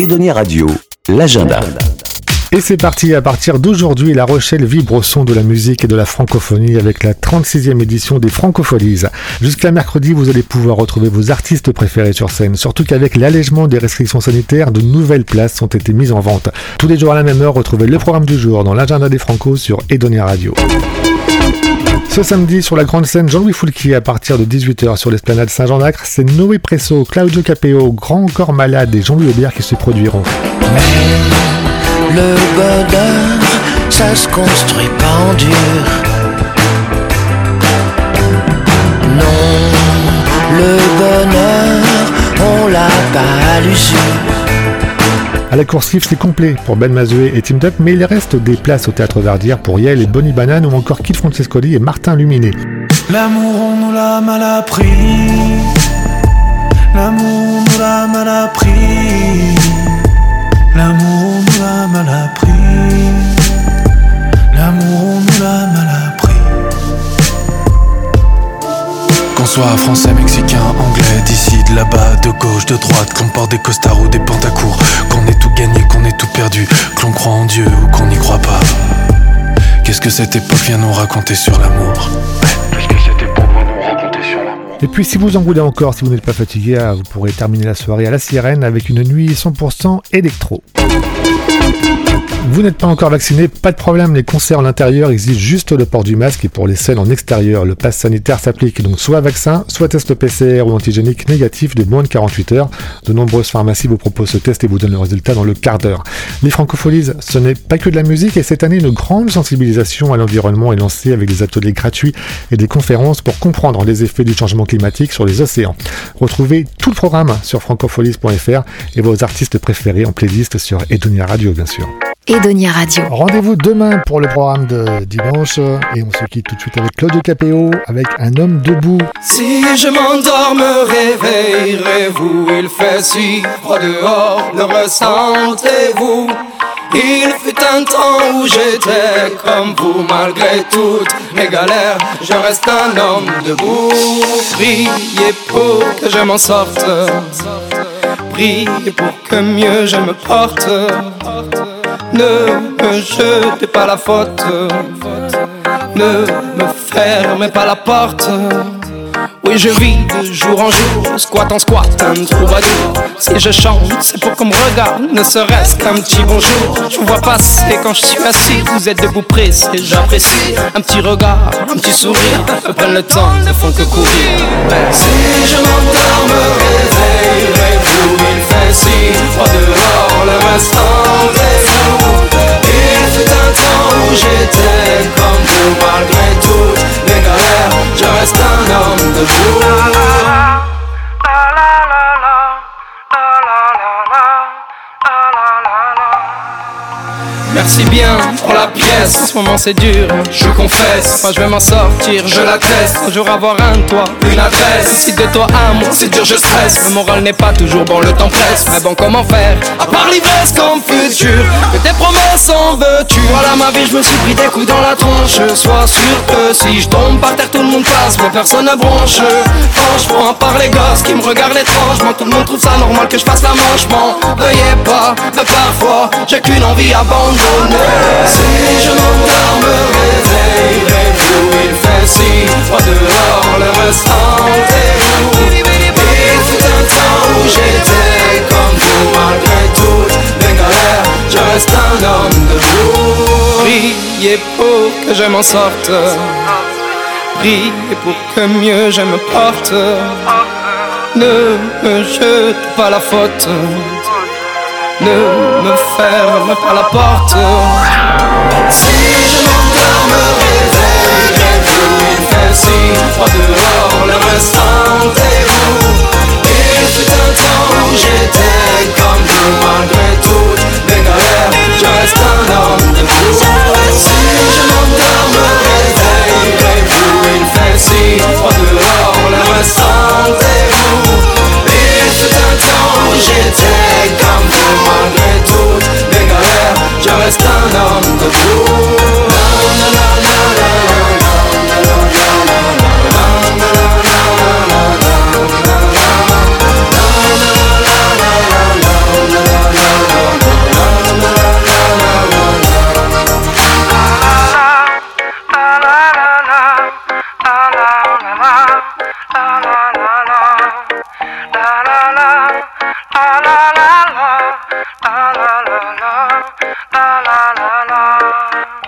Edonia Radio, l'agenda. Et c'est parti, à partir d'aujourd'hui, La Rochelle vibre au son de la musique et de la francophonie avec la 36e édition des Francopholies. Jusqu'à mercredi, vous allez pouvoir retrouver vos artistes préférés sur scène, surtout qu'avec l'allègement des restrictions sanitaires, de nouvelles places ont été mises en vente. Tous les jours à la même heure, retrouvez le programme du jour dans l'agenda des Franco sur Edonia Radio. Ce samedi, sur la grande scène Jean-Louis Foulquier, à partir de 18h sur l'esplanade Saint-Jean-d'Acre, c'est Noé Presso, Claudio Capeo, Grand Corps Malade et Jean-Louis Aubert qui se produiront. Le bonheur, ça. Non, le bonheur, on l'a pas. À la course c'est complet pour Ben Mazoué et Team Duck, mais il reste des places au théâtre Verdière pour Yael et Bonnie Banane ou encore Kid Francescoli et Martin Luminé. Soit français, mexicain, anglais, d'ici, de là-bas, de gauche, de droite, qu'on porte des costards ou des pantacours, qu'on ait tout gagné, qu'on ait tout perdu, que l'on croit en Dieu ou qu'on n'y croit pas. Qu'est-ce que cette époque vient nous raconter sur l'amour? Nous raconter sur l'amour? Et puis si vous en voulez encore, si vous n'êtes pas fatigué, ah, vous pourrez terminer la soirée à la sirène avec une nuit 100% électro. Vous n'êtes pas encore vacciné, pas de problème, les concerts en intérieur exigent juste le port du masque et pour les scènes en extérieur, le pass sanitaire s'applique donc soit vaccin, soit test PCR ou antigénique négatif de moins de 48 heures. De nombreuses pharmacies vous proposent ce test et vous donnent le résultat dans le quart d'heure. Les francopholies, ce n'est pas que de la musique et cette année une grande sensibilisation à l'environnement est lancée avec des ateliers gratuits et des conférences pour comprendre les effets du changement climatique sur les océans. Retrouvez tout le programme sur francopholies.fr et vos artistes préférés en playlist sur Edonia Radio bien sûr. Edonia Radio. Rendez-vous demain pour le programme de dimanche et on se quitte tout de suite avec Claude Capéo avec Un homme debout. Si je m'endors, me réveillerez-vous Il fait si froid dehors, le ressentez-vous? Il fut un temps où j'étais comme vous, malgré toutes mes galères, je reste un homme debout. Priez pour que je m'en sorte, priez pour que mieux je me porte. Ne me jetez pas la faute, ne me fermez pas la porte. Oui, je vis de jour en jour, squat en squat, un troubadour. Si je chante, c'est pour qu'on me regarde, ne serait-ce qu'un petit bonjour. Je vous vois passer quand je suis assis, vous êtes debout pressé, j'apprécie. Un petit regard, un petit sourire, me prennent le temps, ne font que courir. Si je m'endors, me réveillerez-vous, il fait si froid dehors, un homme Merci bien pour la pièce, en ce moment c'est dur, je confesse. Moi je vais m'en sortir, je l'atteste. Un jour avoir un toit, une adresse. Si de toi à moi, c'est dur, je stresse. Le moral n'est pas toujours bon, le temps presse. Mais bon, comment faire? À part l'ivresse comme futur, que tes promesses en veux-tu? Voilà ma vie, je me suis pris des coups dans la tronche. Sois sûr que si je tombe par terre, tout le monde passe, mais personne ne bronche. Franchement, à part les gosses qui me regardent étrangement, tout le monde trouve ça normal que je fasse la manche. Veuillez pas, mais parfois, j'ai qu'une envie abandonnée. Si je m'endors, me réveillerez-vous Il fait si froid dehors, le restant est vous Il fut un temps où j'étais comme vous Malgré toutes mes galères, je reste un homme debout Priez pour que je m'en sorte Priez pour que mieux je me porte Ne me jete pas la faute ne me ferme pas la porte. on the floor. La la la la la la la la la la la la. la la la la 啦啦啦啦啦啦啦啦。